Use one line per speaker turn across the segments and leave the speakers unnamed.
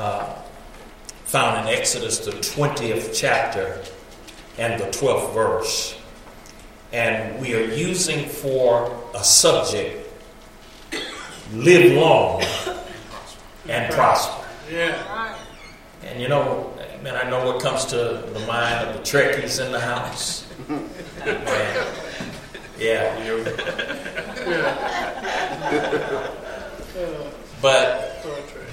uh, found in Exodus, the 20th chapter and the 12th verse. And we are using for a subject live long and prosper.
Yeah.
And you know, man, I know what comes to the mind of the Trekkies in the house. Man, yeah. But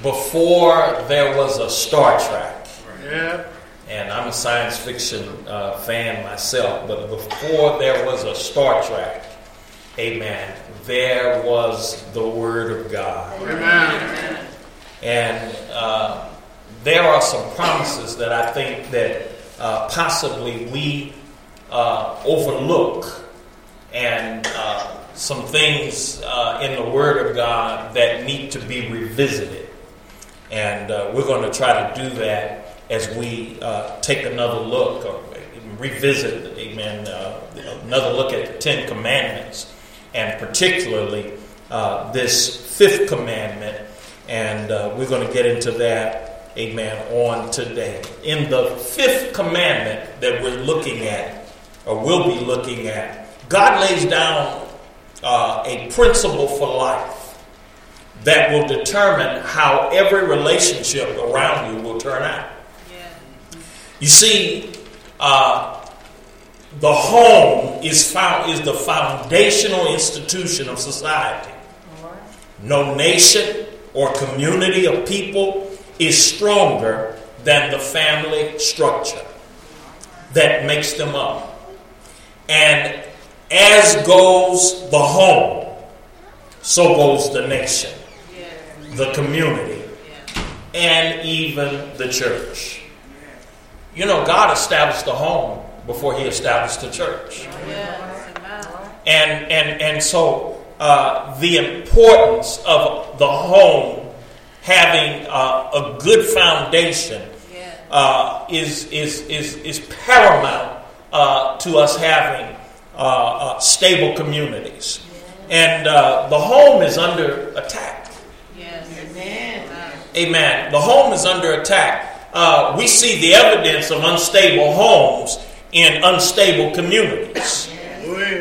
before there was a Star Trek,
Yeah.
and I'm a science fiction uh, fan myself, but before there was a Star Trek, amen, there was the Word of God.
Amen.
And uh, there are some promises that I think that uh, possibly we uh, overlook, and uh, some things uh, in the Word of God that need to be revisited. And uh, we're going to try to do that as we uh, take another look or revisit, amen, uh, another look at the Ten Commandments, and particularly uh, this fifth commandment. And uh, we're going to get into that, amen, on today. In the fifth commandment that we're looking at, or will be looking at, God lays down uh, a principle for life that will determine how every relationship around you will turn out. You see, uh, the home is found is the foundational institution of society. No nation or community of people is stronger than the family structure that makes them up. And as goes the home, so goes the nation, the community, and even the church. You know, God established the home before He established the church. And, and, and so uh, the importance of the home having uh, a good foundation uh, is, is, is, is paramount uh, to us having uh, uh, stable communities. And uh, the home is under attack. Amen. The home is under attack. Uh, we see the evidence of unstable homes in unstable communities.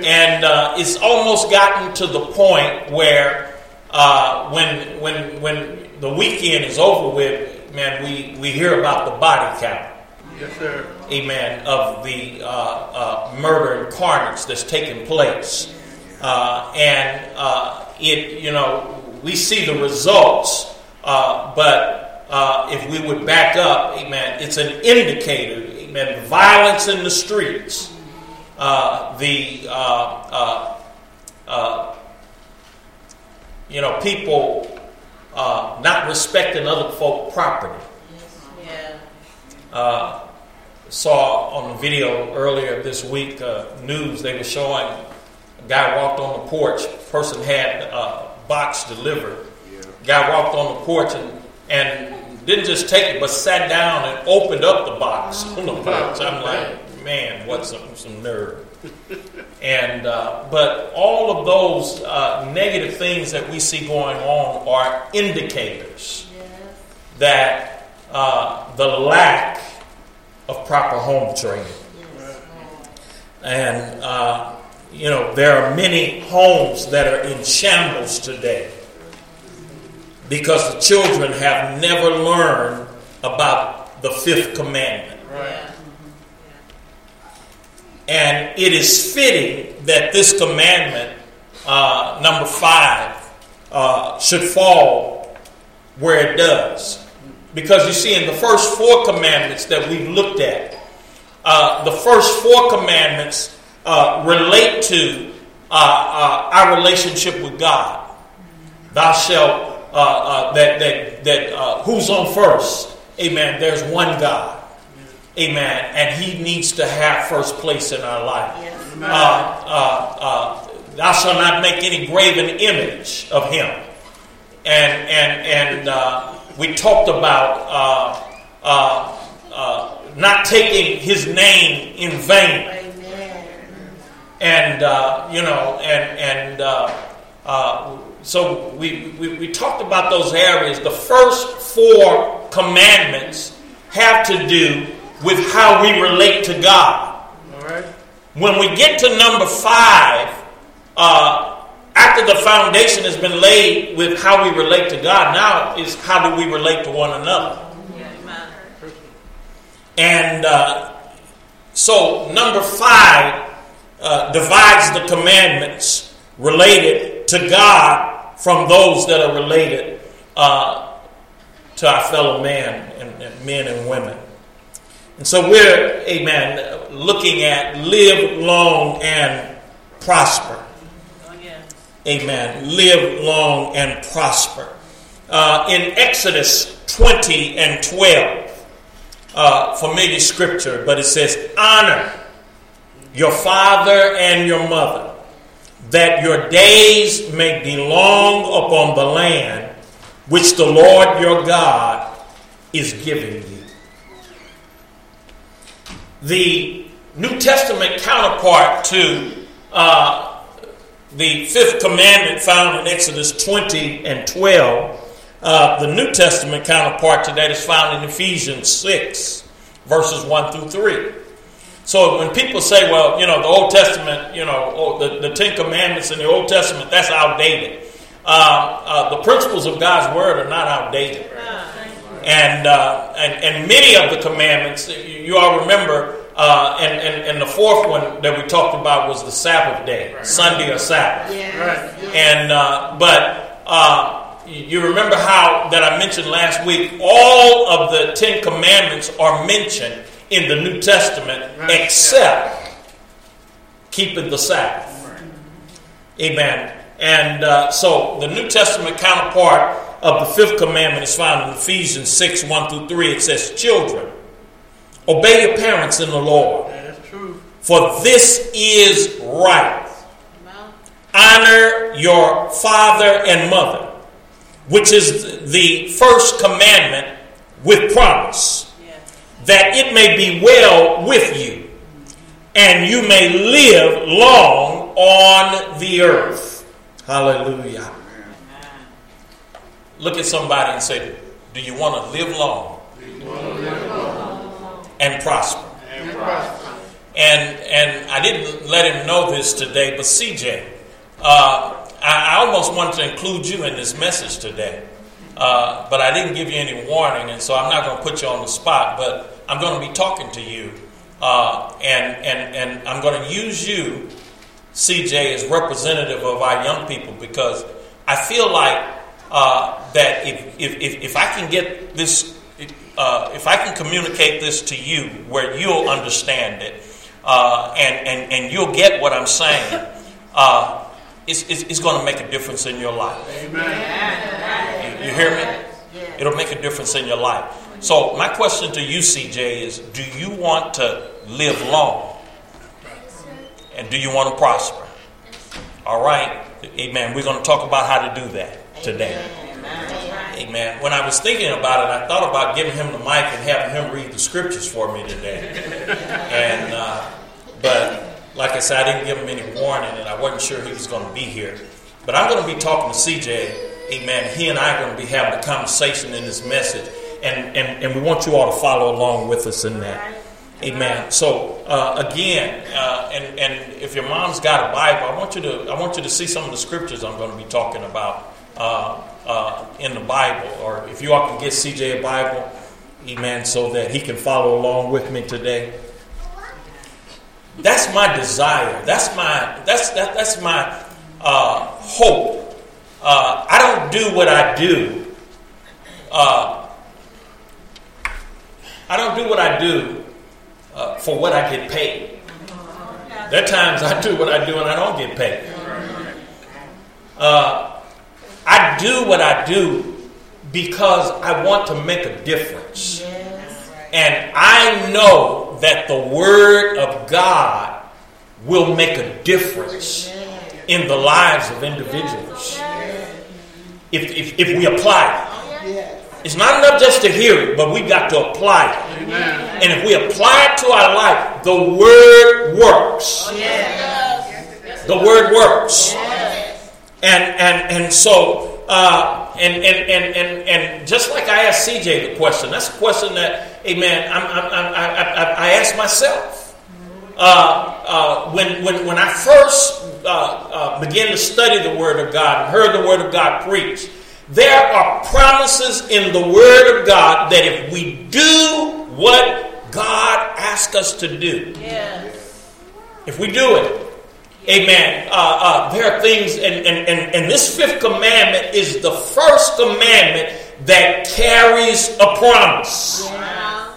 And uh, it's almost gotten to the point where uh, when, when, when the weekend is over with, man, we, we hear about the body count
Yes, sir.
amen, of the uh, uh, murder and carnage that's taking place. Uh, and uh, it, you know, we see the results, uh, but uh, if we would back up, amen, it's an indicator, amen, violence in the streets, the, you know, people not respecting other folk property. Uh, saw on the video earlier this week uh, news they were showing a guy walked on the porch person had box delivered. Guy walked on the porch and, and didn't just take it but sat down and opened up the box on the porch i'm like man what some, some nerve. And uh, but all of those uh, negative things that we see going on are indicators that uh, the lack of proper home training. And, uh, you know, there are many homes that are in shambles today because the children have never learned about the fifth commandment.
Right.
And it is fitting that this commandment, uh, number five, uh, should fall where it does. Because you see, in the first four commandments that we've looked at, uh, the first four commandments uh, relate to uh, uh our relationship with God. Thou shalt, uh, uh, that, that, that who's on first? Amen. There's one God. Amen. And He needs to have first place in our life. thou shalt not make any graven image of Him. And, and, and, we talked about uh, uh, uh, not taking his name in vain. And, uh, you know, and, and uh, uh, so we, we, we talked about those areas. The first four commandments have to do with how we relate to God.
All right.
When we get to number five, uh, after the foundation has been laid with how we relate to God, now is how do we relate to one another? And uh, so, number five uh, divides the commandments related to God from those that are related uh, to our fellow man and, and men and women. And so we're, amen, looking at live long and prosper. Amen. Live long and prosper. Uh, in Exodus 20 and 12, uh, familiar scripture, but it says, Honor your father and your mother, that your days may be long upon the land which the Lord your God is giving you. The New Testament counterpart to uh, the fifth commandment found in Exodus 20 and 12, uh, the New Testament counterpart to that is found in Ephesians 6, verses 1 through 3. So when people say, well, you know, the Old Testament, you know, oh, the, the Ten Commandments in the Old Testament, that's outdated. Uh, uh, the principles of God's Word are not outdated. And, uh, and, and many of the commandments, you, you all remember, uh, and, and, and the fourth one that we talked about was the Sabbath day, right. Sunday or Sabbath.
Right.
And uh, but uh, you remember how that I mentioned last week. All of the Ten Commandments are mentioned in the New Testament,
Right.
except keeping the Sabbath. Amen. And uh, so the New Testament counterpart of the fifth commandment is found in Ephesians 6 1 through 3. It says, Children, obey your parents in the Lord, for this is right. Honor your father and mother, which is the first commandment with promise, that it may be well with you, and you may live long on the earth. Hallelujah. Look at somebody and say, Do you want to live long and prosper?
And.
And and I didn't let him know this today, but CJ, uh, I, I almost wanted to include you in this message today, uh, but I didn't give you any warning, and so I'm not going to put you on the spot. But I'm going to be talking to you, uh, and and and I'm going to use you, CJ, as representative of our young people because I feel like uh, that if, if if if I can get this uh, if I can communicate this to you where you'll understand it uh, and, and, and you'll get what I'm saying, uh, it's, it's, it's going to make a difference in your life.
Amen.
You, you hear me? It'll make a difference in your life. So, my question to you, CJ, is do you want to live long? And do you want to prosper? All right. Amen. We're going to talk about how to do that today. Amen. When I was thinking about it, I thought about giving him the mic and having him read the scriptures for me today. And uh, but like I said, I didn't give him any warning, and I wasn't sure he was going to be here. But I'm going to be talking to CJ. Amen. He and I are going to be having a conversation in this message, and and, and we want you all to follow along with us in that. Amen. So uh, again, uh, and and if your mom's got a Bible, I want you to I want you to see some of the scriptures I'm going to be talking about uh, uh, in the Bible, or if you all can get CJ a Bible, Amen, so that he can follow along with me today. That's my desire. That's my that's that, that's my uh, hope. Uh, I don't do what I do. I don't do what I do uh, for what I get paid. There are times I do what I do and I don't get paid. Uh, I do what I do because I want to make a difference. And I know that the Word of God will make a difference in the lives of individuals if, if, if we apply it. It's not enough just to hear it, but we've got to apply it.
Amen.
And if we apply it to our life, the Word works. The Word works. And, and, and so uh, and, and, and, and, and just like I asked CJ the question, that's a question that, amen, I'm, I'm, I'm, I, I, I ask myself. Uh, uh, when, when, when I first uh, uh, began to study the Word of God and heard the Word of God preached, there are promises in the Word of God that if we do what God asks us to do,
Yes.
if we do it, Amen. Uh, uh, there are things, and, and, and, and this fifth commandment is the first commandment that carries a promise.
Yeah.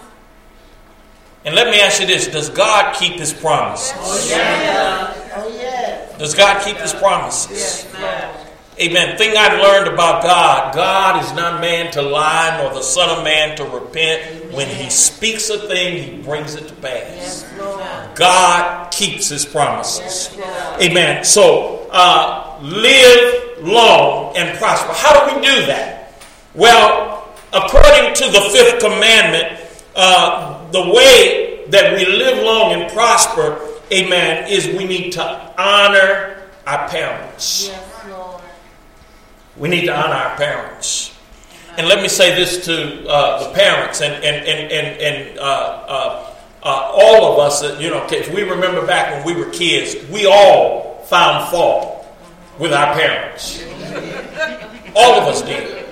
And let me ask you this Does God keep his promises?
Oh, Yeah. Oh, yes.
Does God keep his promises?
Yes, Lord.
Amen. Thing I've learned about God God is not man to lie, nor the Son of Man to repent. When he speaks a thing, he brings it to pass.
Yes,
God keeps his promises.
Yes,
Amen. So, uh, live long and prosper. How do we do that? Well, according to the fifth commandment, uh, the way that we live long and prosper, amen, is we need to honor our parents.
Yes.
We need to honor our parents. And let me say this to uh, the parents and, and, and, and, and uh, uh, uh, all of us, you know, if we remember back when we were kids, we all found fault with our parents. All of us did.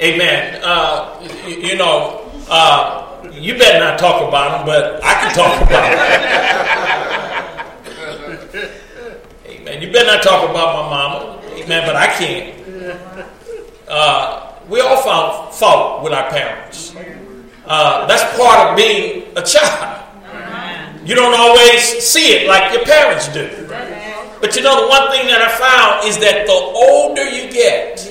Amen. Uh, you, you know, uh, you better not talk about them, but I can talk about them. Amen. You better not talk about my mama. Amen. But I can't. Uh, we all found fault with our parents. Uh, that's part of being a child. You don't always see it like your parents do. But you know, the one thing that I found is that the older you get,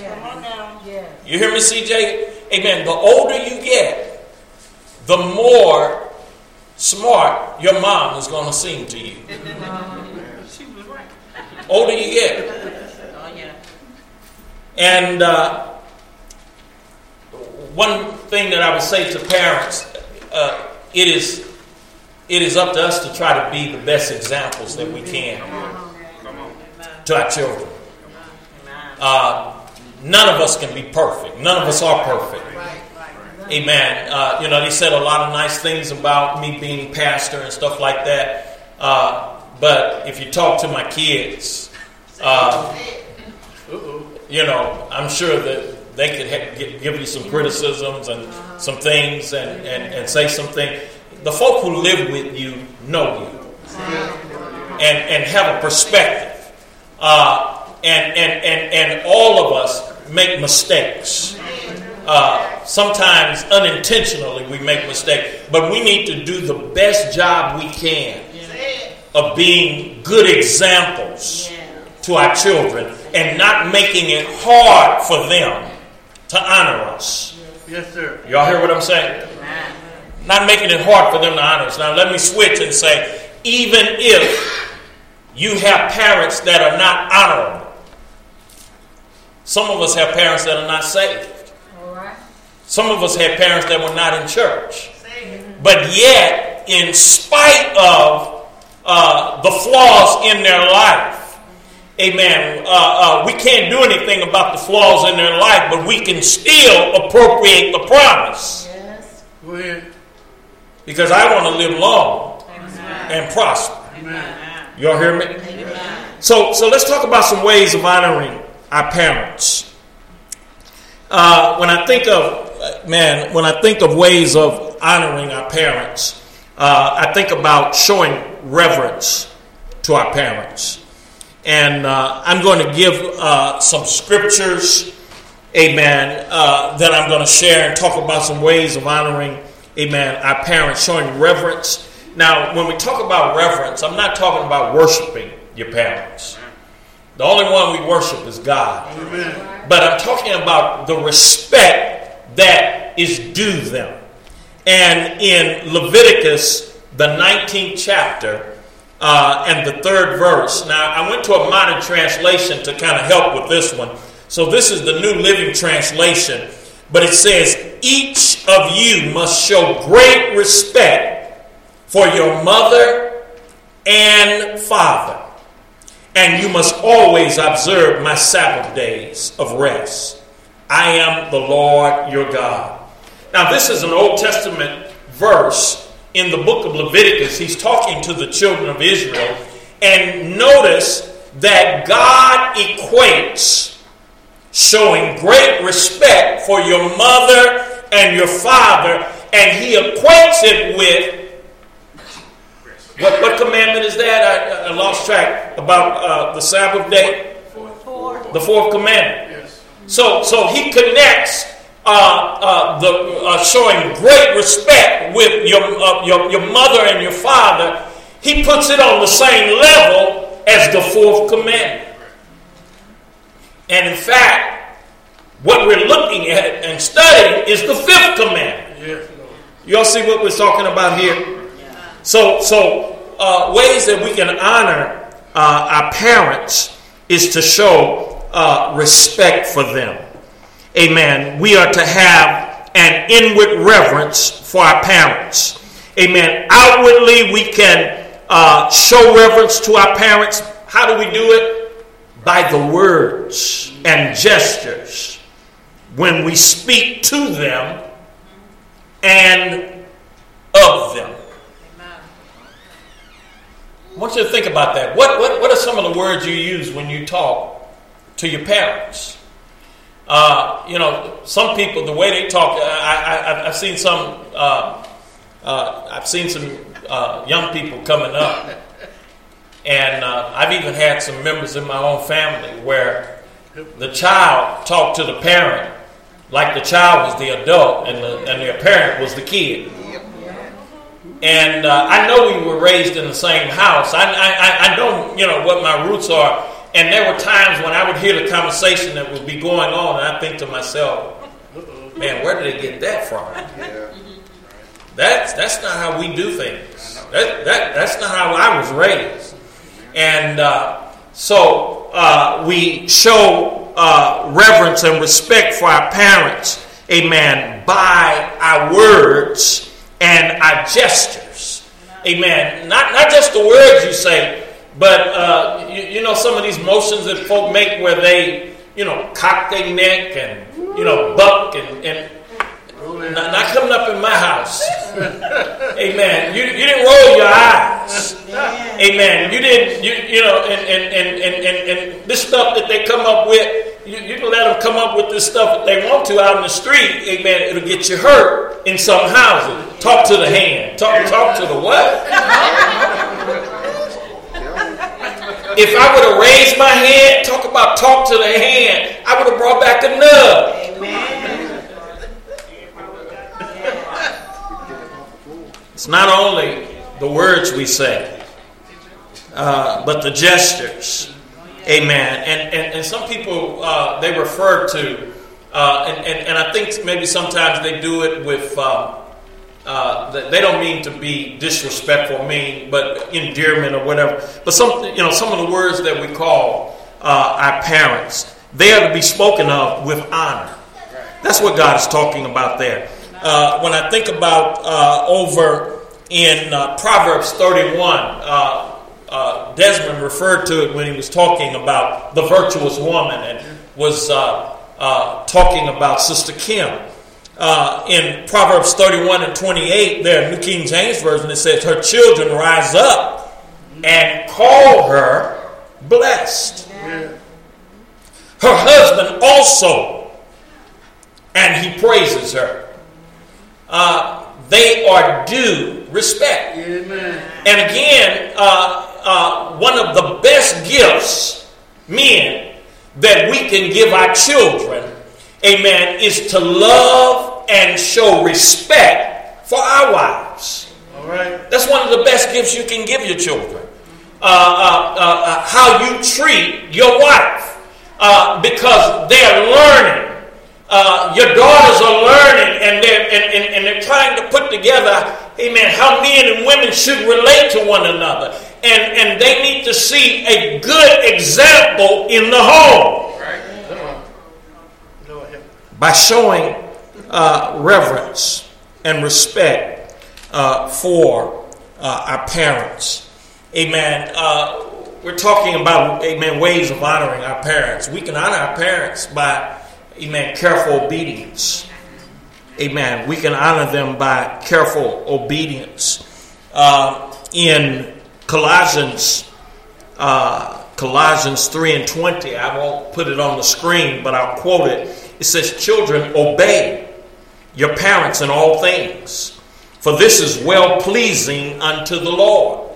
you hear me, CJ? Amen. The older you get, the more smart your mom is going to seem to you. Older you get.
Yeah.
And uh, one thing that I would say to parents, uh, it is it is up to us to try to be the best examples that we can to our children. Uh, none of us can be perfect. None of us are perfect.
Right, right.
Amen. Uh, you know, they said a lot of nice things about me being pastor and stuff like that. Uh, but if you talk to my kids, uh, you know, I'm sure that they could ha- gi- give you some criticisms and some things and, and, and say something. The folk who live with you know you. And, and have a perspective. Uh, and, and, and, and all of us make mistakes. Uh, sometimes unintentionally we make mistakes, but we need to do the best job we can of being good examples to our children and not making it hard for them to honor us.
Yes, sir.
Y'all hear what I'm saying? Not making it hard for them to honor us. Now, let me switch and say, even if you have parents that are not honorable, some of us have parents that are not saved.
All right.
Some of us had parents that were not in church. But yet, in spite of uh, the flaws in their life, amen, uh, uh, we can't do anything about the flaws in their life, but we can still appropriate the promise.
Yes.
Go ahead.
Because I want to live long
Amen.
and prosper.
Amen.
Y'all hear me?
Amen.
So, so let's talk about some ways of honoring our parents. Uh, when I think of uh, man, when I think of ways of honoring our parents, uh, I think about showing reverence to our parents, and uh, I'm going to give uh, some scriptures, amen, uh, that I'm going to share and talk about some ways of honoring, amen, our parents, showing reverence. Now, when we talk about reverence, I'm not talking about worshiping your parents. The only one we worship is God.
Amen.
But I'm talking about the respect that is due them. And in Leviticus, the 19th chapter, uh, and the third verse. Now, I went to a modern translation to kind of help with this one. So, this is the New Living Translation. But it says, Each of you must show great respect for your mother and father and you must always observe my Sabbath days of rest. I am the Lord your God. Now, this is an Old Testament verse in the book of Leviticus. He's talking to the children of Israel. And notice that God equates showing great respect for your mother and your father, and he equates it with what, what commandment is that? I, I lost track about uh, the Sabbath day. The fourth commandment. Yes. So, so he connects uh, uh, the uh, showing great respect with your, uh, your your mother and your father. He puts it on the same level as the fourth commandment. And in fact, what we're looking at and studying is the fifth commandment. Y'all see what we're talking about here? So, so uh, ways that we can honor uh, our parents is to show respect for them. Amen. We are to have an inward reverence for our parents. Amen. Outwardly, we can uh, show reverence to our parents. How do we do it? By the words and gestures when we speak to them and of them. I want you to think about that. What, what, what are some of the words you use when you talk to your parents? Uh, you know, some people, the way they talk, I, have seen some, uh, uh, I've seen some uh, young people coming up, and uh, I've even had some members in my own family where the child talked to the parent like the child was the adult and the, and their parent was the kid. And uh, I know we were raised in the same house. I, I, I know, you know, what my roots are. And there were times when I would hear the conversation that would be going on, and I think to myself, man, where did they get that from? That's, that's not how we do things. That, that, that's not how I was raised. And uh, so uh, we show uh, reverence and respect for our parents, amen, by our words and our gestures. Amen. Not, not just the words you say, but uh, you, you, know some of these motions that folk make where they, you know, cock their neck and you know buck and, and not, not, coming up in my house. Amen. You, you didn't roll your eyes. Amen. You didn't, you, you know, and, and, and, and, and, and this stuff that they come up with, you, you can let them come up with this stuff that they want to out in the street. Amen. It'll get you hurt in some houses. Talk to the hand. Talk, talk to the what? If I would have raised my hand, talk about talk to the hand, I would have brought back a nub. Amen. It's not only the words we say, uh, but the gestures. Amen. And, and, and some people, uh, they refer to, uh, and, and, and, I think maybe sometimes they do it with, uh, uh, they don't mean to be disrespectful, mean, but endearment or whatever. But some, you know, some of the words that we call uh, our parents, they are to be spoken of with honor. That's what God is talking about there uh, when I think about uh, over in uh, Proverbs 31, uh, Desmond referred to it when he was talking about the virtuous woman and was talking about Sister Kim. In Proverbs 31 and 28, there, New King James Version, it says, Her children rise up and call her blessed. Her husband also, and he praises her uh, they are due respect. Amen. And again, uh, uh, one of the best gifts, men, that we can give our children, amen, is to love and show respect for our wives. All right. That's one of the best gifts you can give your children. Uh, uh, uh, how you treat your wife. because they're learning uh, your daughters are learning and they're, and, and, and, they're trying to put together, amen, how men and women should relate to one another. And, and they need to see a good example in the home. By showing uh, reverence and respect uh, for uh, our parents. Amen. Uh, we're talking about, amen, ways of honoring our parents. We can honor our parents by, amen, careful obedience. Amen. We can honor them by careful obedience. Uh, in Colossians, Colossians 3 and 20, I won't put it on the screen, but I'll quote it. It says, Children, obey your parents in all things, for this is well pleasing unto the Lord.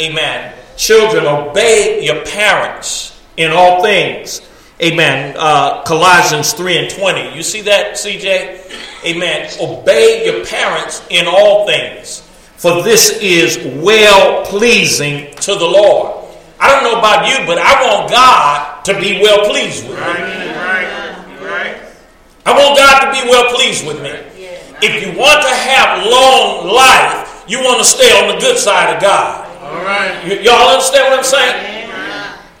Amen. Children, obey your parents in all things. Amen. Uh, Colossians 3 and 20. You see that, CJ? Amen. Obey your parents in all things, for this is well pleasing to the Lord. I don't know about you, but I want God to be well pleased with me.
Right, right.
I want God to be well pleased with me. If you want to have long life, you want to stay on the good side of God.
All right.
Y- y'all understand what I'm saying?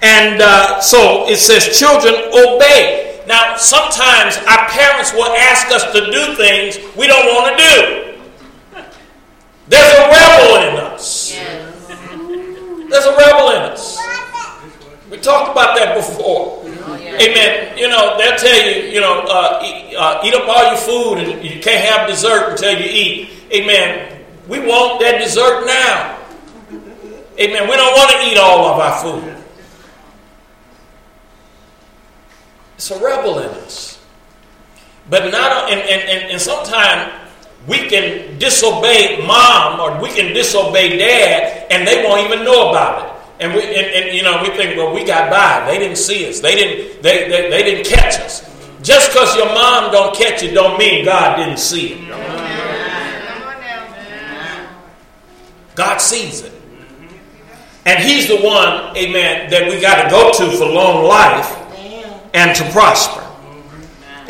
And uh, so it says, children, obey. Now, sometimes our parents will ask us to do things we don't want to do. There's a rebel in us. There's a rebel in us. We talked about that before. Amen. You know, they'll tell you, you know, uh, eat, uh, eat up all your food and you can't have dessert until you eat. Amen. We want that dessert now. Amen. We don't want to eat all of our food. It's a rebel in us. But not, and, and, and, and sometimes we can disobey mom or we can disobey dad and they won't even know about it. And we, and, and you know, we think, well, we got by. They didn't see us. They didn't, they, they, they didn't catch us. Just because your mom don't catch you don't mean God didn't see it. God sees it. And He's the one, amen, that we got to go to for long life and to prosper.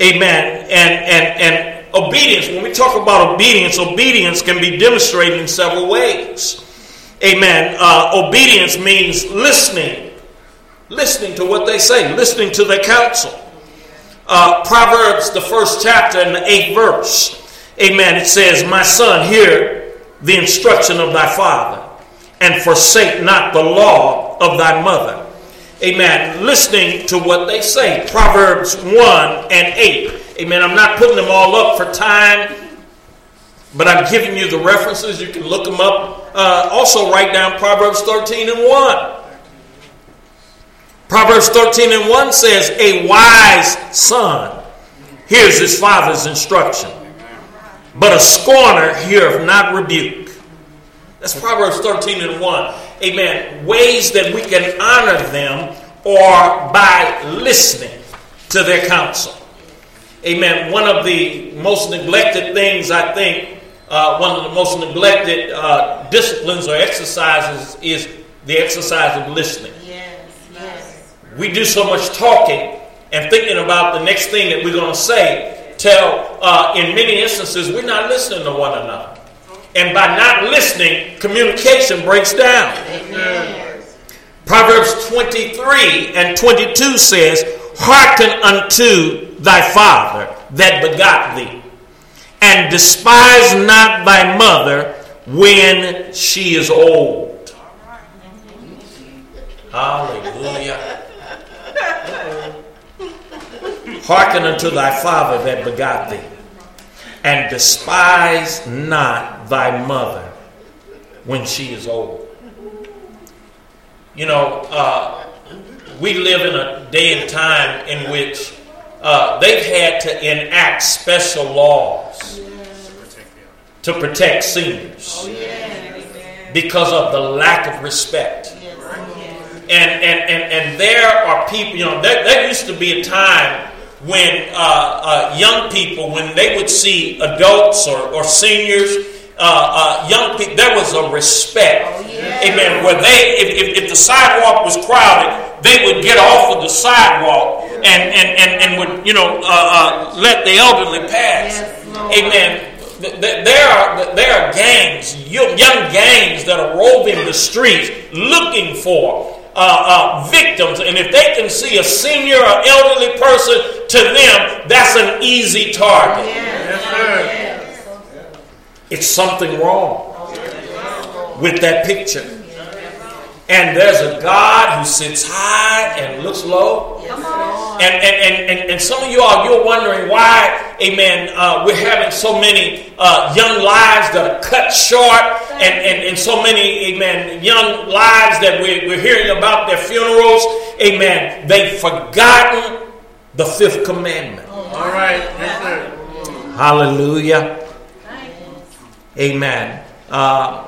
Amen. And, and, and obedience, when we talk about obedience, obedience can be demonstrated in several ways. Amen. Uh, obedience means listening, listening to what they say, listening to their counsel. Uh, Proverbs, the first chapter and the eighth verse. Amen. It says, My son, hear the instruction of thy father, and forsake not the law of thy mother. Amen. Listening to what they say. Proverbs 1 and 8. Amen. I'm not putting them all up for time, but I'm giving you the references. You can look them up. Uh, also, write down Proverbs 13 and 1. Proverbs 13 and 1 says, A wise son hears his father's instruction, but a scorner heareth not rebuke. That's Proverbs 13 and 1. Amen. Ways that we can honor them are by listening to their counsel. Amen. One of the most neglected things, I think, uh, one of the most neglected uh, disciplines or exercises is the exercise of listening.
Yes, yes.
We do so much talking and thinking about the next thing that we're going to say, till uh, in many instances we're not listening to one another. And by not listening, communication breaks down. Proverbs 23 and 22 says, Hearken unto thy father that begot thee, and despise not thy mother when she is old. Hallelujah. Hearken unto thy father that begot thee, and despise not thy mother when she is old. You know, uh, we live in a day and time in which uh, they've had to enact special laws to protect seniors because of the lack of respect. And, and, and, and there are people, you know, there, there used to be a time when uh, uh, young people, when they would see adults or, or seniors, uh, uh, young people, there was a respect. Amen. Where they, if, if, if the sidewalk was crowded, they would get off of the sidewalk and, and, and, and would, you know, uh, uh, let the elderly pass. Amen. Th- th- There are, there are gangs, young young gangs that are roving the streets looking for uh, uh, victims. And if they can see a senior or elderly person, to them, that's an easy target.
Yes, sir.
It's something wrong with that picture. And there's a God who sits high and looks low. And, and, and, and, and some of you all, you're wondering why, amen, uh, we're having so many uh, young lives that are cut short and, and, and so many, amen, young lives that we're, we're hearing about their funerals. Amen. They've forgotten the fifth commandment.
All right. Yes.
Hallelujah. Amen. Uh,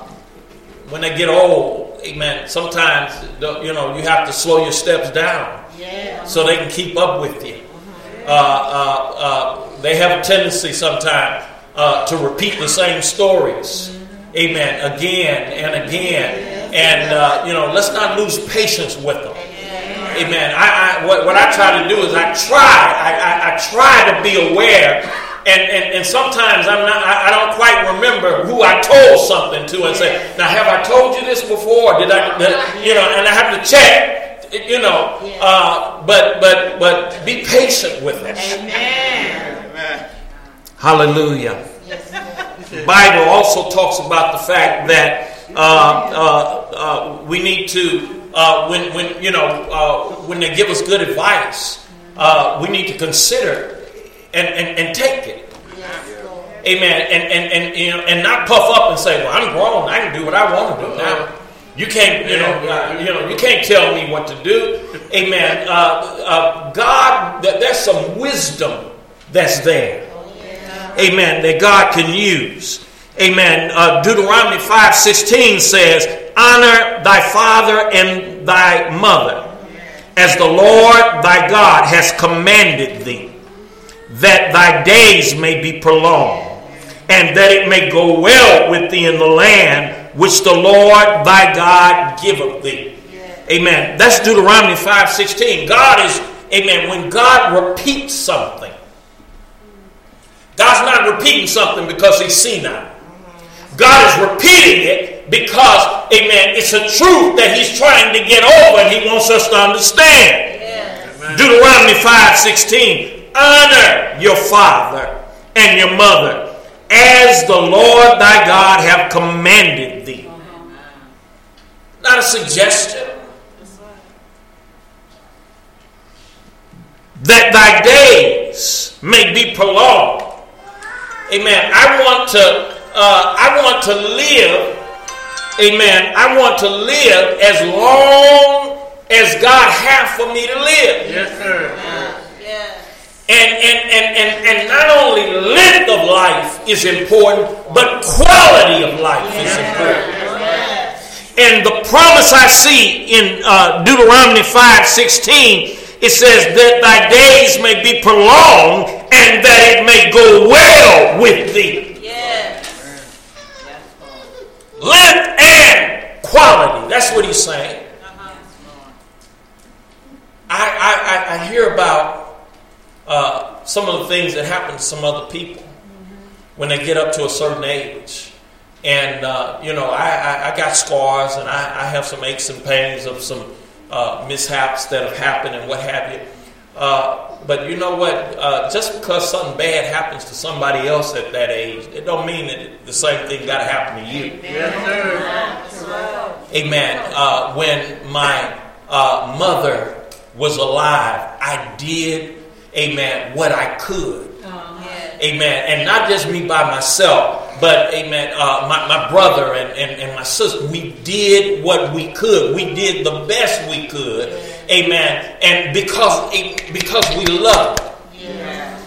when I get old, amen, sometimes, you know, you have to slow your steps down so they can keep up with you. Uh, uh, uh, they have a tendency sometimes uh, to repeat the same stories. Amen. Again and again. And, uh, you know, let's not lose patience with them. Amen. I, I what, what, I try to do is I try, I, I, I try to be aware and, and, and sometimes I'm not, I, I, don't quite remember who I told something to and say, now have I told you this before? Did I, did, you know, and I have to check, you know, uh, but, but, but be patient with us.
Amen.
Hallelujah. The Bible also talks about the fact that uh, uh, uh we need to, uh, when, when, you know, uh, when they give us good advice, we need to consider and, and, and take it. Amen. And, and, and, you know, and not puff up and say, well, I'm grown. I can do what I want to do now. You can't, you know, uh, you know, you can't tell me what to do. Amen. Uh, uh, God, there's some wisdom that's there. Amen. That God can use. Amen. Uh, Deuteronomy 5:16 says, "Honor thy father and thy mother, as the Lord thy God has commanded thee." That thy days may be prolonged, and that it may go well with thee in the land which the Lord thy God giveth thee. Amen. That's Deuteronomy 5:16. God is, amen, when God repeats something, God's not repeating something because he's seen it. God is repeating it because, amen, it's a truth that he's trying to get over and he wants us to understand. Yes. Deuteronomy 5:16 honor your father and your mother as the Lord thy God have commanded thee. Not a suggestion. That thy days may be prolonged. Amen. I want to uh, I want to live. Amen. I want to live as long as God has for me to live.
Yes, sir.
And, and, and, and, and not only length of life is important, but quality of life is important. And the promise I see in uh, Deuteronomy 5 16, it says that thy days may be prolonged and that it may go well with thee. Yes. Length and quality. That's what he's saying. Uh-huh. I, I, I hear about uh, some of the things that happen to some other people mm-hmm. when they get up to a certain age. And, uh, you know, I, I, I, got scars and I, I, have some aches and pains of some uh, mishaps that have happened and what have you. Uh, but you know what? Uh, just because something bad happens to somebody else at that age, it don't mean that the same thing got to happen to you.
Yes,
Amen. Uh, when my uh, mother was alive, I did amen, what I could. Uh-huh. Amen. And not just me by myself, but amen, uh, my, my brother and, and, and my sister. We did what we could. We did the best we could. Amen. And because, because we loved.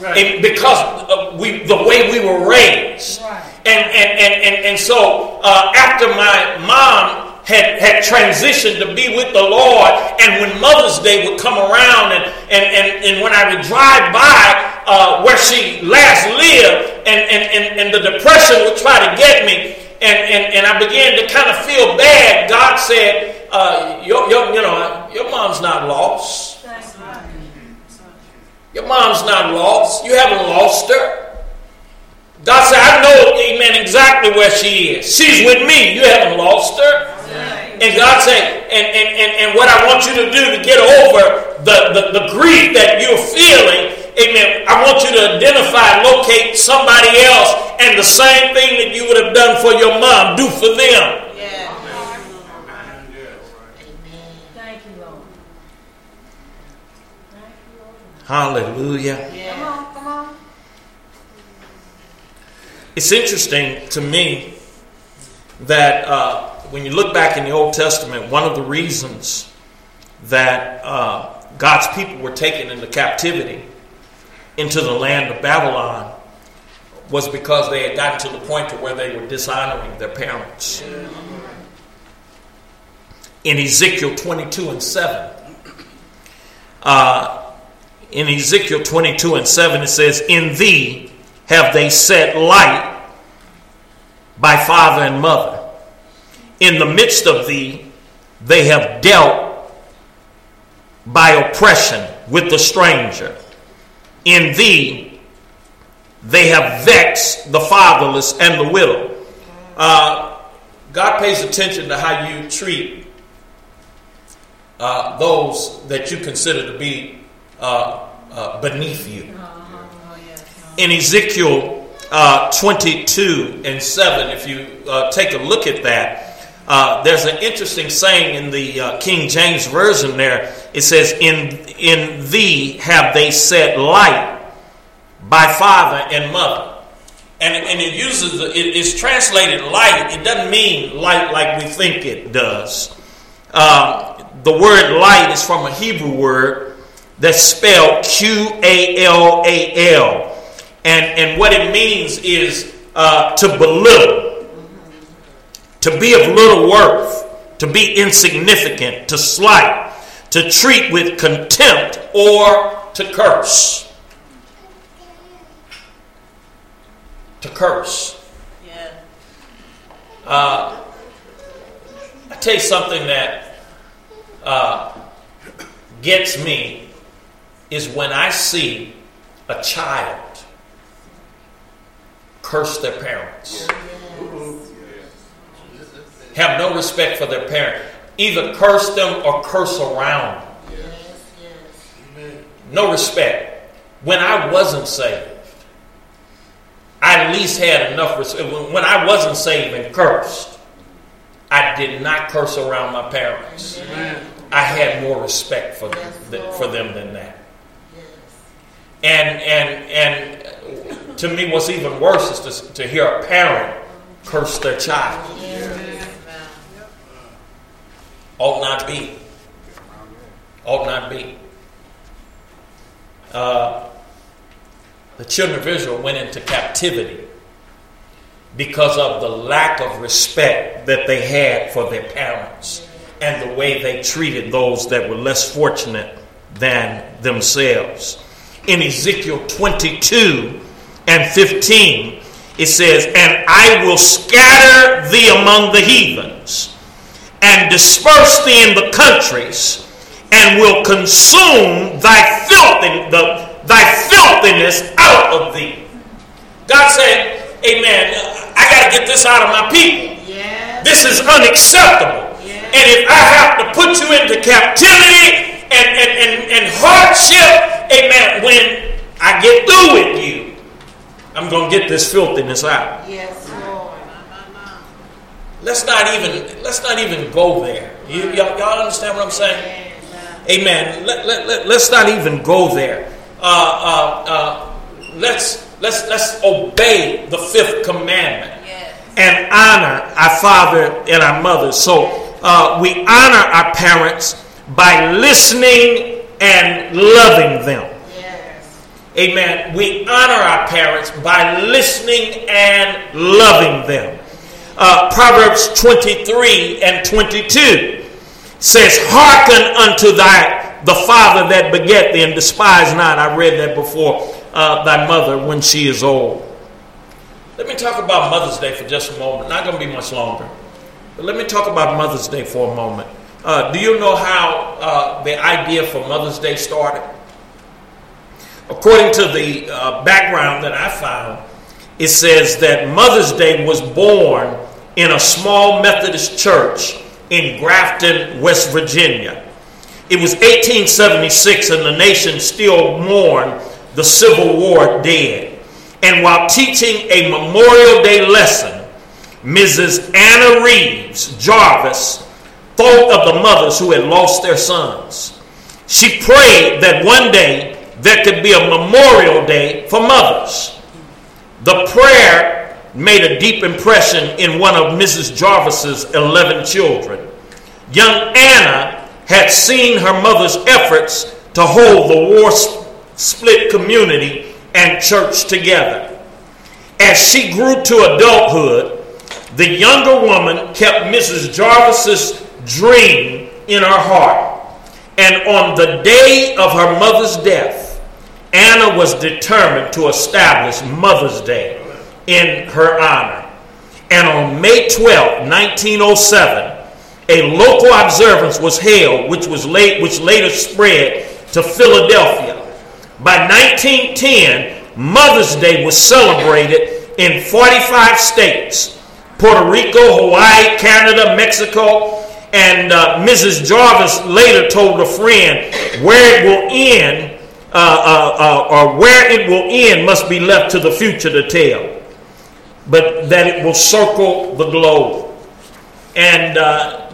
Right. because uh, we the way we were raised. Right. And, and, and, and, and so uh, after my mom had, had transitioned to be with the Lord. And when Mother's Day would come around, and, and, and, and when I would drive by uh, where she last lived, and, and, and, and the depression would try to get me, and, and, and I began to kind of feel bad, God said, uh, your, your, you know, your mom's not lost. Your mom's not lost. You haven't lost her. God said, I know, amen, exactly where she is. She's with me. You haven't lost her. And God said, and, and, and, and what I want you to do to get over the, the, the grief that you're feeling, amen, I want you to identify, locate somebody else, and the same thing that you would have done for your mom, do for them. Hallelujah. Yeah.
Come on, come on.
It's interesting to me that uh, when you look back in the Old Testament, one of the reasons that uh, God's people were taken into captivity into the land of Babylon was because they had gotten to the point to where they were dishonoring their parents. In Ezekiel 22 and 7, uh, in Ezekiel 22 and 7, it says, In thee have they set light by father and mother. In the midst of thee, they have dealt by oppression with the stranger. In thee, they have vexed the fatherless and the widow. Uh, God pays attention to how you treat uh, those that you consider to be uh, uh beneath you. In Ezekiel uh, 22 and 7, if you uh, take a look at that, uh, there's an interesting saying in the uh, King James Version there. It says, in, in thee have they set light by father and mother. And, and it uses, it, it is translated light. It doesn't mean light like we think it does. Uh, the word light is from a Hebrew word that's spelled Q A L A L. And, and what it means is uh, to belittle, to be of little worth, to be insignificant, to slight, to treat with contempt, or to curse. To curse.
Yeah.
Uh, I tell you something that uh, gets me is when I see a child curse their parents. Have no respect for their parent. Either curse them or curse around. Them. No respect. When I wasn't saved, I at least had enough respect. When I wasn't saved and cursed, I did not curse around my parents. I had more respect for them, for them than that. And and and to me, what's even worse is to, to hear a parent curse their child. Ought not be. Ought not be. Uh, the children of Israel went into captivity because of the lack of respect that they had for their parents and the way they treated those that were less fortunate than themselves. In Ezekiel 22 and 15, it says, And I will scatter thee among the heathens, and disperse thee in the countries, and will consume thy the, thy filthiness out of thee. God said, Amen. I got to get this out of my people.
Yes.
This is unacceptable. And if I have to put you into captivity and, and, and, and hardship, amen, when I get through with you, I'm going to get this filthiness out.
Yes.
Let's not even let's not even go there. You, y'all, y'all understand what I'm saying? Amen. Let, let, let, let's not even go there. Uh, uh, uh, let's let's let's obey the fifth commandment and honor our father and our mother. So uh, we honor our parents by listening and loving them.
Yes.
Amen. We honor our parents by listening and loving them. Uh, Proverbs 23 and 22 says, Hearken unto thy the father that beget thee, and despise not. I read that before. Uh, thy mother when she is old. Let me talk about Mother's Day for just a moment. Not going to be much longer. But let me talk about Mother's Day for a moment. Uh, do you know how uh, the idea for Mother's Day started? According to the uh, background that I found, it says that Mother's Day was born in a small Methodist church in Grafton, West Virginia. It was 1876, and the nation still mourned the Civil War dead. And while teaching a Memorial Day lesson, Mrs. Anna Reeves Jarvis thought of the mothers who had lost their sons. She prayed that one day there could be a memorial day for mothers. The prayer made a deep impression in one of Mrs. Jarvis's 11 children. Young Anna had seen her mother's efforts to hold the war split community and church together. As she grew to adulthood, the younger woman kept Mrs. Jarvis's dream in her heart. And on the day of her mother's death, Anna was determined to establish Mother's Day in her honor. And on May 12, 1907, a local observance was held, which, was late, which later spread to Philadelphia. By 1910, Mother's Day was celebrated in 45 states Puerto Rico, Hawaii, Canada, Mexico, and uh, Mrs. Jarvis later told a friend where it will end, uh, uh, uh, or where it will end must be left to the future to tell, but that it will circle the globe. And uh,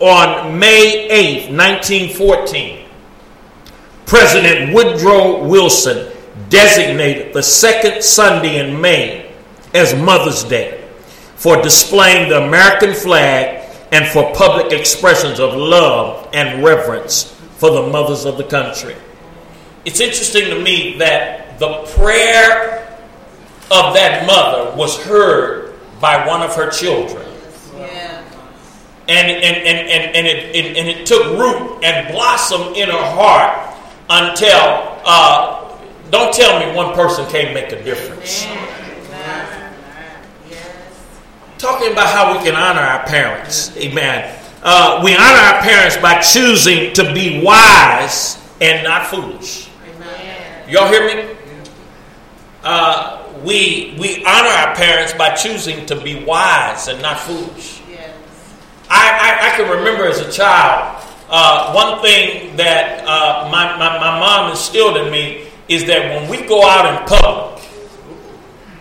on May 8th, 1914, President Woodrow Wilson designated the second Sunday in May as Mother's Day for displaying the American flag and for public expressions of love and reverence for the mothers of the country. It's interesting to me that the prayer of that mother was heard by one of her children.
Yeah.
And, and, and, and, and, it, and, and it took root and blossomed in her heart until, uh, don't tell me one person can't make a difference. Talking about how we can honor our parents. Amen. Uh, we honor our parents by choosing to be wise and not foolish. Y'all hear me? Uh, we, we honor our parents by choosing to be wise and not foolish.
Yes.
I, I, I can remember as a child, uh, one thing that uh, my, my, my mom instilled in me is that when we go out in public,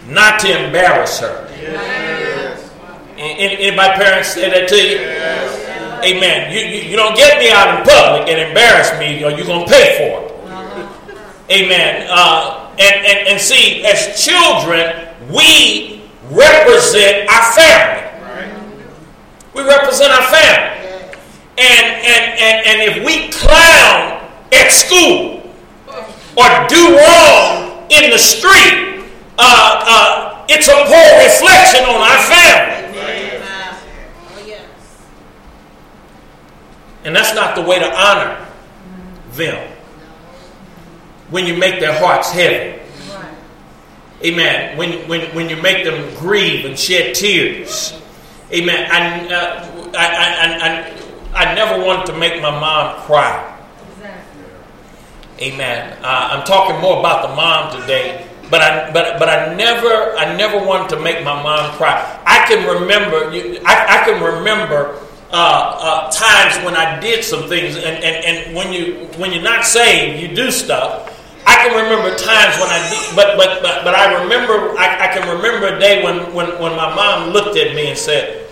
not to embarrass her. Any, any of my parents say that to you? Yes. Amen. You, you, you don't get me out in public and embarrass me, or you're going to pay for it. Amen. Uh, and, and, and see, as children, we represent our family. We represent our family. And, and, and, and if we clown at school or do wrong in the street, uh, uh, it's a poor reflection on our family.
Oh.
And that's not the way to honor them when you make their hearts heavy.
Right.
Amen. When, when, when you make them grieve and shed tears. Amen. I, uh, I, I, I, I never wanted to make my mom cry. Amen. Uh, I'm talking more about the mom today, but I but but I never I never wanted to make my mom cry. I can remember. I, I can remember uh, uh, times when I did some things, and, and, and when you when you're not saved, you do stuff. I can remember times when I did, but but but, but I remember I, I can remember a day when, when when my mom looked at me and said,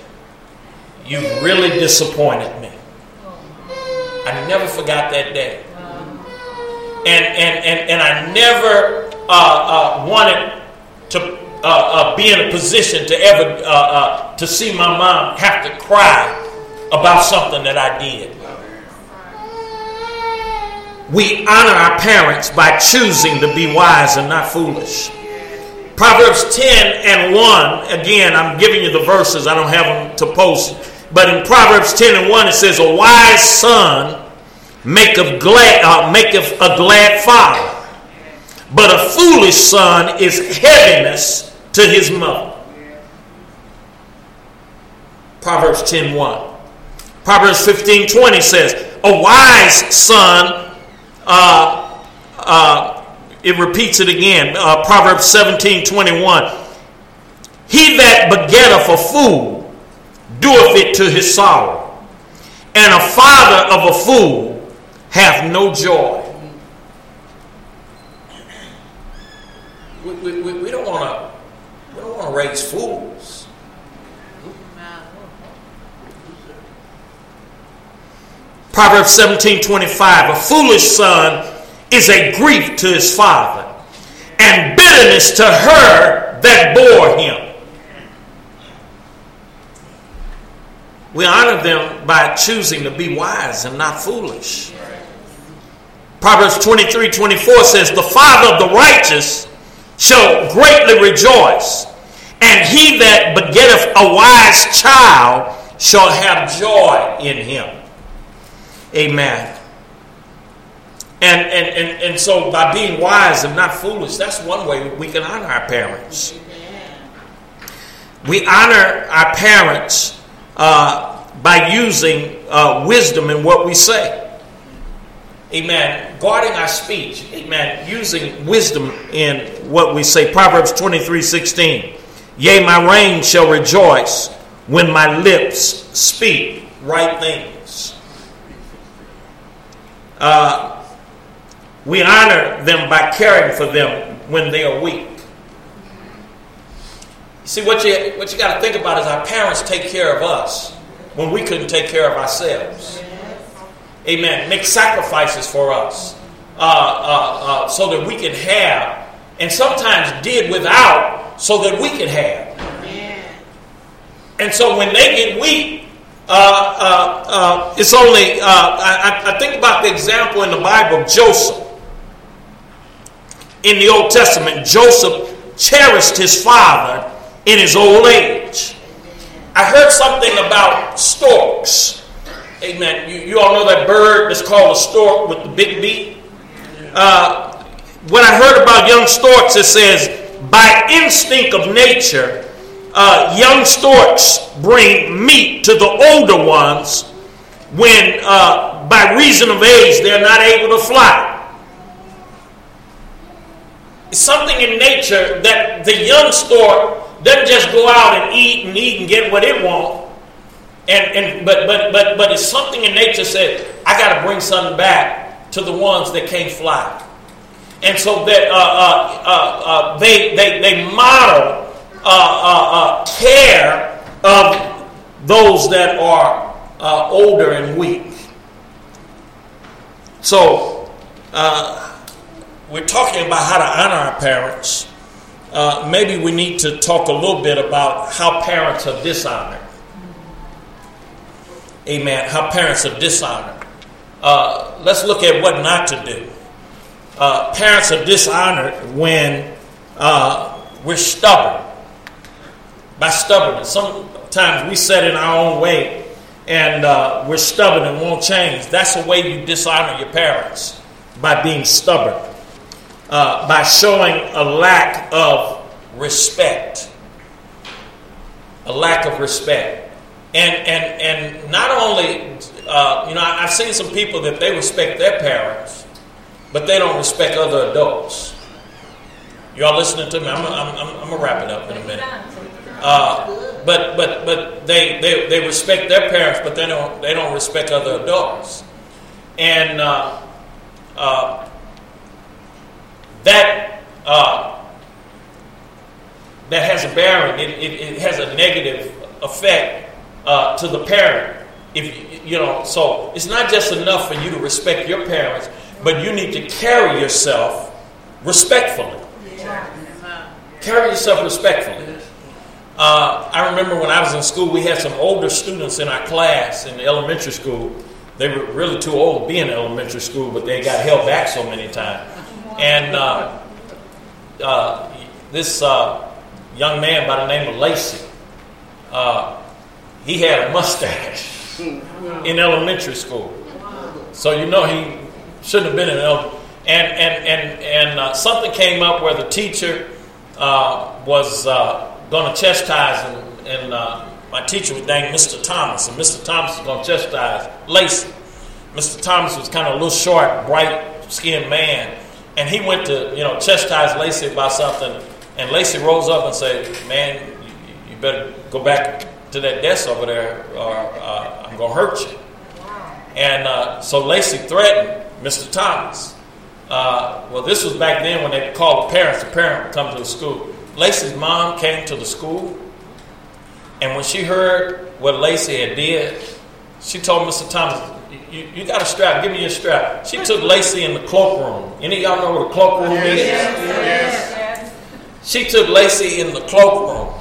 "You really disappointed me." I never forgot that day and and and, and I never uh, uh, wanted to uh, uh, be in a position to ever uh, uh, to see my mom have to cry about something that I did. We honor our parents by choosing to be wise and not foolish. Proverbs 10 and 1, again, I'm giving you the verses, I don't have them to post, but in Proverbs 10 and 1, it says, A wise son maketh glad, uh, a glad father, but a foolish son is heaviness to his mother. Proverbs 10:1. Proverbs 15:20 says, "A wise son." Uh, uh, it repeats it again. Uh, Proverbs 17:21. He that begetteth a fool doeth it to his sorrow, and a father of a fool hath no joy. We, we, we don't want to raise fools. Proverbs 17 25. A foolish son is a grief to his father, and bitterness to her that bore him. We honor them by choosing to be wise and not foolish. Proverbs 23 24 says, The father of the righteous shall greatly rejoice, and he that begetteth a wise child shall have joy in him. Amen. And, and, and, and so, by being wise and not foolish, that's one way we can honor our parents. We honor our parents uh, by using uh, wisdom in what we say. Amen. Guarding our speech. Amen. Using wisdom in what we say. Proverbs 23 16. Yea, my reign shall rejoice when my lips speak right things. Uh, we honor them by caring for them when they are weak. See, what you, what you got to think about is our parents take care of us when we couldn't take care of ourselves. Amen. Make sacrifices for us uh, uh, uh, so that we can have, and sometimes did without so that we can have. And so when they get weak, uh, uh, uh, it's only, I, I think about the example in the Bible, of Joseph. In the Old Testament, Joseph cherished his father in his old age. I heard something about storks. Amen. You, you all know that bird that's called a stork with the big beak? Uh, when I heard about young storks, it says, by instinct of nature, uh, young storks bring meat to the older ones when, uh, by reason of age, they're not able to fly. It's something in nature that the young stork doesn't just go out and eat and eat and get what it wants. And, and but but but but it's something in nature said I got to bring something back to the ones that can't fly, and so that uh, uh, uh, uh they they they model uh, uh, care of those that are older and weak. So we're talking about how to honor our parents. maybe we need to talk a little bit about how parents are dishonored amen, how parents are dishonored. Uh, let's look at what not to do. Uh, parents are dishonored when uh, we're stubborn. By stubbornness, sometimes we set in our own way and uh, we're stubborn and won't change. That's the way you dishonor your parents by being stubborn, uh, by showing a lack of respect. A lack of respect. And, and, and not only, uh, you know, I've seen some people that they respect their parents, but they don't respect other adults. Y'all listening to me? I'm, I'm, I'm, I'm going to wrap it up in a minute. Uh, but but but they, they, they respect their parents, but they don't they don't respect other adults, and uh, uh, that uh, that has a bearing. It, it, it, has a negative effect uh, to the parent. If you know, so it's not just enough for you to respect your parents, but you need to carry yourself respectfully. Carry yourself respectfully. Uh, I remember when I was in school, we had some older students in our class in elementary school. They were really too old to be in elementary school, but they got held back so many times. And uh, uh, this uh, young man by the name of Lacey, uh, he had a mustache in elementary school. So you know he shouldn't have been in elementary. And and and and uh, something came up where the teacher uh, was uh, going to chastise, and, and uh, my teacher was named Mr. Thomas, and Mr. Thomas was going to chastise Lacey. Mr. Thomas was kind of a little short, bright-skinned man, and he went to you know chastise Lacey about something, and Lacey rose up and said, "Man, you, you better go back to that desk over there, or uh, I'm going to hurt you. And uh, so Lacey threatened Mr. Thomas. Uh, well, this was back then when they called the parents. The parent would come to the school. Lacey's mom came to the school, and when she heard what Lacey had did, she told Mr. Thomas, You, you got a strap. Give me your strap. She took Lacey in the cloakroom. Any of y'all know what a cloakroom is?
Yes.
She took Lacey in the cloakroom,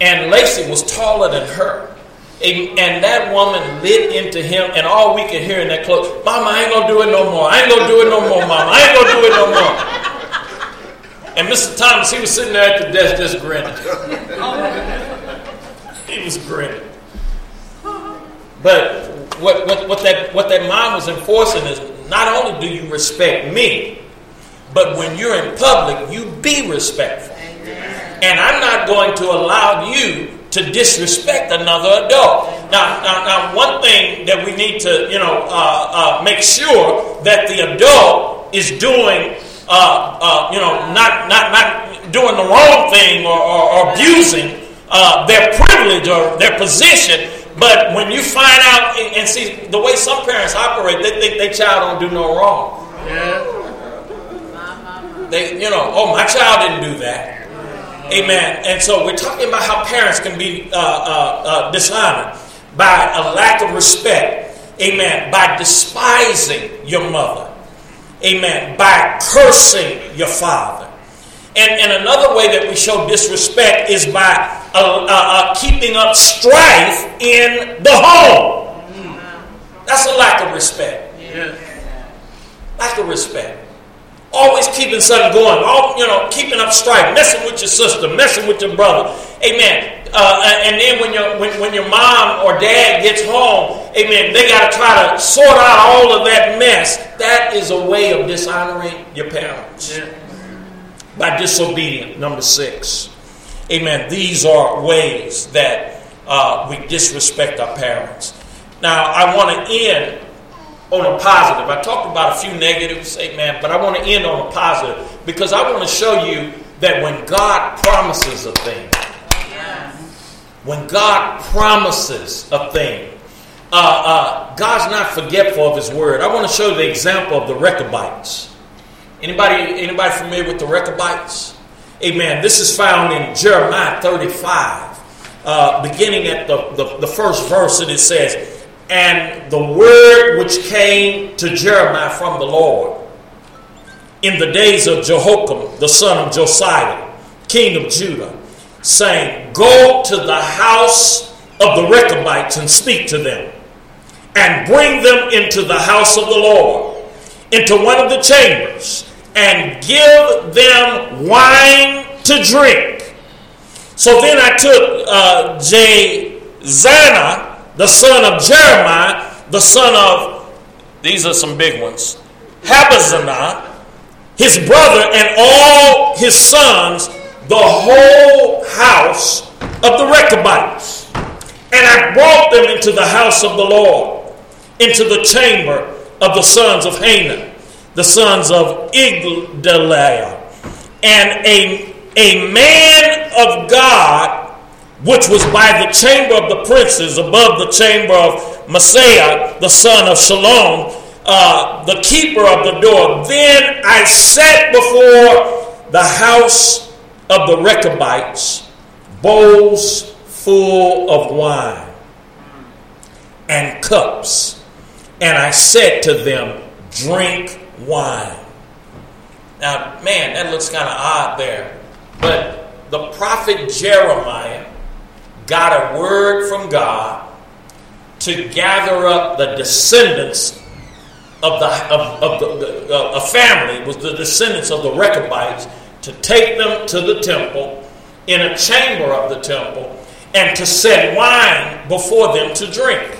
and Lacey was taller than her. And, and that woman lit into him, and all we could hear in that cloak, Mama, I ain't gonna do it no more. I ain't gonna do it no more, Mama. I ain't gonna do it no more. And Mr. Thomas, he was sitting there at the desk just grinning. he was grinning. But what, what, what, that, what that mom was enforcing is not only do you respect me, but when you're in public, you be respectful. And I'm not going to allow you to disrespect another adult. Now, now, now one thing that we need to, you know, uh, uh, make sure that the adult is doing, uh, uh you know, not, not, not doing the wrong thing or, or, or abusing uh, their privilege or their position. But when you find out and, and see the way some parents operate, they think their child don't do no wrong.
Yeah.
They, you know, oh, my child didn't do that. Amen. And so we're talking about how parents can be uh, uh, uh, dishonored by a lack of respect. Amen. By despising your mother. Amen. By cursing your father. And, and another way that we show disrespect is by uh, uh, uh, keeping up strife in the home. That's a lack of respect.
Yes.
Lack of respect. Always keeping something going. All you know, keeping up strife, messing with your sister, messing with your brother. Amen. Uh, and then when your when, when your mom or dad gets home, amen, they got to try to sort out all of that mess. That is a way of dishonoring your parents
Yeah.
by disobedience. Number six. Amen. These are ways that uh, we disrespect our parents. Now, I want to end on a positive. I talked about a few negatives, amen, but I want to end on a positive because I want to show you that when God promises a thing, when God promises a thing, uh, uh, God's not forgetful of His word. I want to show you the example of the Rechabites. Anybody, anybody familiar with the Rechabites? Amen. This is found in Jeremiah 35, uh, beginning at the, the, the first verse, and it says, And the word which came to Jeremiah from the Lord in the days of Jehoiakim, the son of Josiah, king of Judah, saying, Go to the house of the Rechabites and speak to them, and bring them into the house of the Lord, into one of the chambers, and give them wine to drink. So then I took uh, Jezana, the son of Jeremiah, the son of, these are some big ones, Habazanah, his brother, and all his sons, the whole house of the Rechabites. And I brought them into the house of the Lord, into the chamber of the sons of Hanan, the sons of Igdaliah. And a, a man of God, which was by the chamber of the princes, above the chamber of Messiah, the son of Shalom, uh, the keeper of the door. Then I sat before the house of the Rechabites, bowls full of wine and cups. And I said to them, Drink wine. Now, man, that looks kind of odd there. But the prophet Jeremiah got a word from God to gather up the descendants of the of, of the, the a family was the descendants of the Rechabites to take them to the temple in a chamber of the temple and to set wine before them to drink.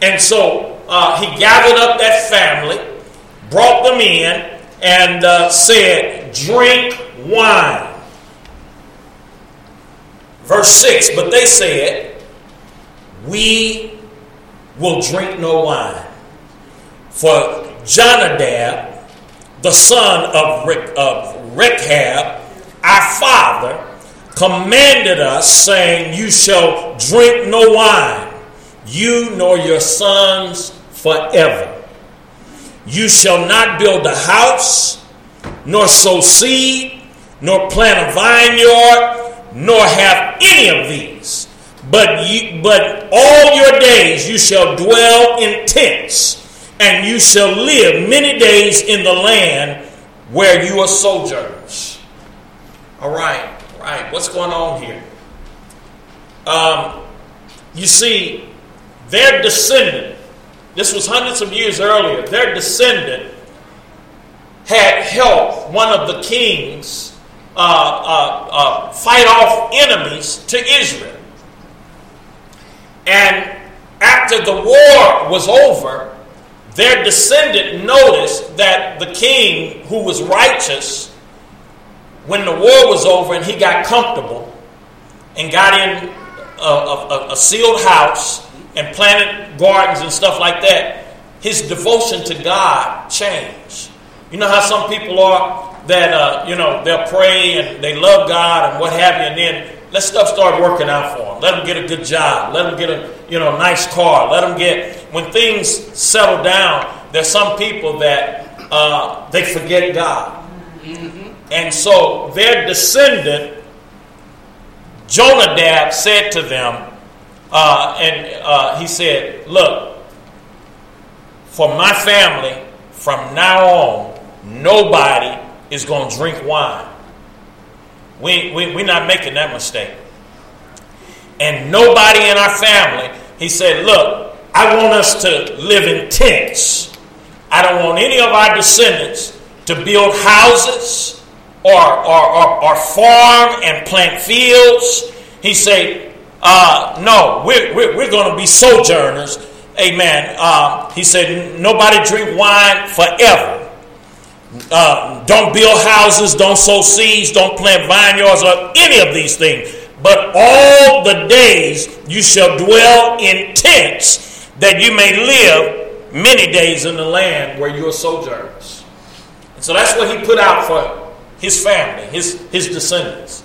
And so uh, he gathered up that family, brought them in, and uh, said, "Drink wine." Verse six. But they said, "We will drink no wine." For Jonadab, the son of, Re- of Rechab, our father, commanded us, saying, You shall drink no wine, you nor your sons forever. You shall not build a house, nor sow seed, nor plant a vineyard, nor have any of these. But, you, but all your days you shall dwell in tents and you shall live many days in the land where you are sojourners. All right, all right. What's going on here? Um, you see, their descendant, this was hundreds of years earlier, their descendant had helped one of the kings uh, uh, uh, fight off enemies to Israel. And after the war was over, their descendant noticed that the king, who was righteous, when the war was over and he got comfortable and got in a, a, a sealed house and planted gardens and stuff like that, his devotion to God changed. You know how some people are that uh, you know they'll pray and they love God and what have you, and then let stuff start working out for them. Let them get a good job. Let them get a you know nice car. Let them get when things settle down. There's some people that uh, they forget God, mm-hmm. and so their descendant Jonadab said to them, uh, and uh, he said, "Look, for my family, from now on, nobody is going to drink wine." We, we, we're not making that mistake. And nobody in our family, he said, Look, I want us to live in tents. I don't want any of our descendants to build houses or, or, or, or farm and plant fields. He said, uh, No, we're, we're, we're going to be sojourners. Amen. Uh, he said, Nobody drink wine forever. Uh, don't build houses, don't sow seeds, don't plant vineyards, or any of these things. But all the days you shall dwell in tents, that you may live many days in the land where you are sojourners. And so that's what he put out for his family, his, his descendants.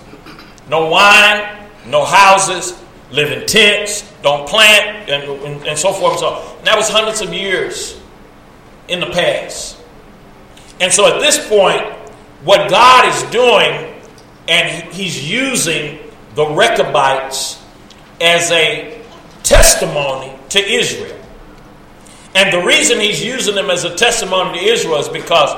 No wine, no houses, live in tents, don't plant, and, and, and so forth and so on. And that was hundreds of years in the past. And so at this point, what God is doing, and He's using the Rechabites as a testimony to Israel. And the reason He's using them as a testimony to Israel is because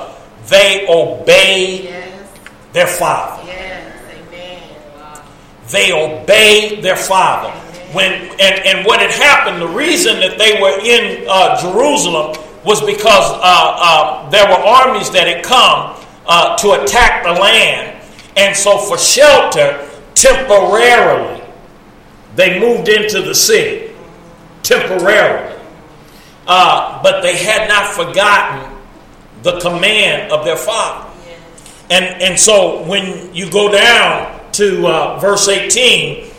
they obey yes. their father.
Yes. Amen.
Wow. They obey their father. When and, and what had happened, the reason that they were in uh, Jerusalem was because uh, uh, there were armies that had come uh, to attack the land. And so, for shelter, temporarily, they moved into the city. Temporarily. Uh, but they had not forgotten the command of their father. And, and so, when you go down to uh, verse 18,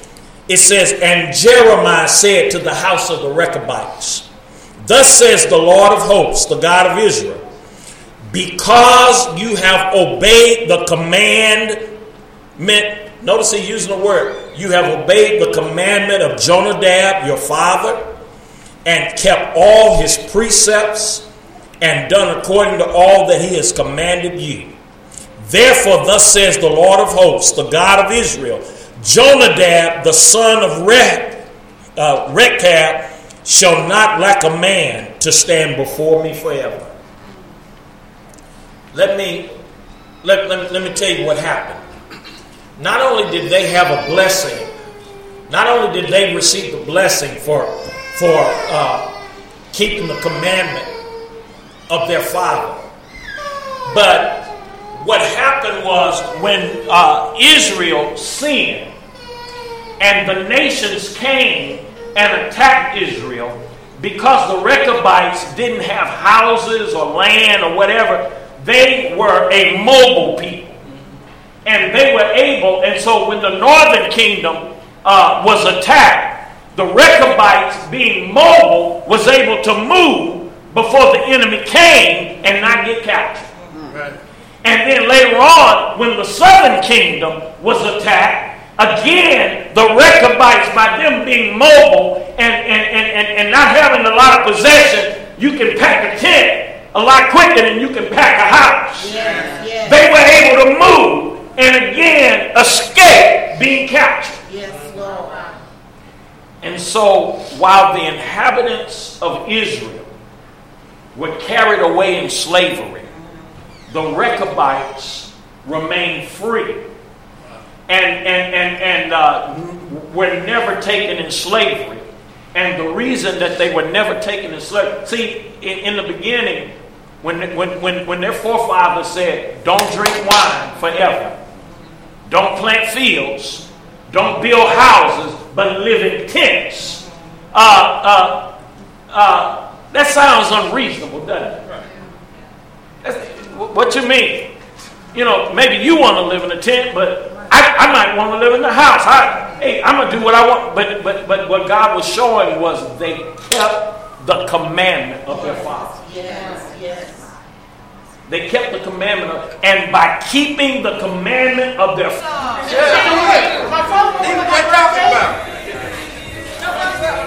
it says, And Jeremiah said to the house of the Rechabites, Thus says the Lord of hosts, the God of Israel, because you have obeyed the commandment, notice he using the word, you have obeyed the commandment of Jonadab, your father, and kept all his precepts and done according to all that he has commanded you. Therefore, thus says the Lord of hosts, the God of Israel, Jonadab, the son of Rech, uh, Rechab, shall not lack a man to stand before me forever. Let me let, let, let me tell you what happened. Not only did they have a blessing, not only did they receive the blessing for for uh, keeping the commandment of their father, but what happened was when uh, Israel sinned and the nations came and attacked Israel because the Rechabites didn't have houses or land or whatever. They were a mobile people. And they were able, and so when the northern kingdom uh, was attacked, the Rechabites, being mobile, was able to move before the enemy came and not get captured. Right. And then later on, when the southern kingdom was attacked, Again, the Rechabites, by them being mobile and, and, and, and, not having a lot of possession, you can pack a tent a lot quicker than you can pack a house. Yes, yes. They were able to move and again escape being captured.
Yes, Lord.
And so, while the inhabitants of Israel were carried away in slavery, the Rechabites remained free and, and, and, and uh, were never taken in slavery. And the reason that they were never taken in slavery, see, in, in the beginning, when, when, when, when their forefathers said, don't drink wine forever, don't plant fields, don't build houses, but live in tents, uh, uh, uh, that sounds unreasonable, doesn't it? That's, what you mean? You know, maybe you want to live in a tent, but I, I might want to live in the house. I, hey, I'm gonna do what I want. But but but what God was showing was they kept the commandment of their father.
Yes, yes.
They kept the commandment, of, and by keeping the commandment of their.
Yeah,
yeah.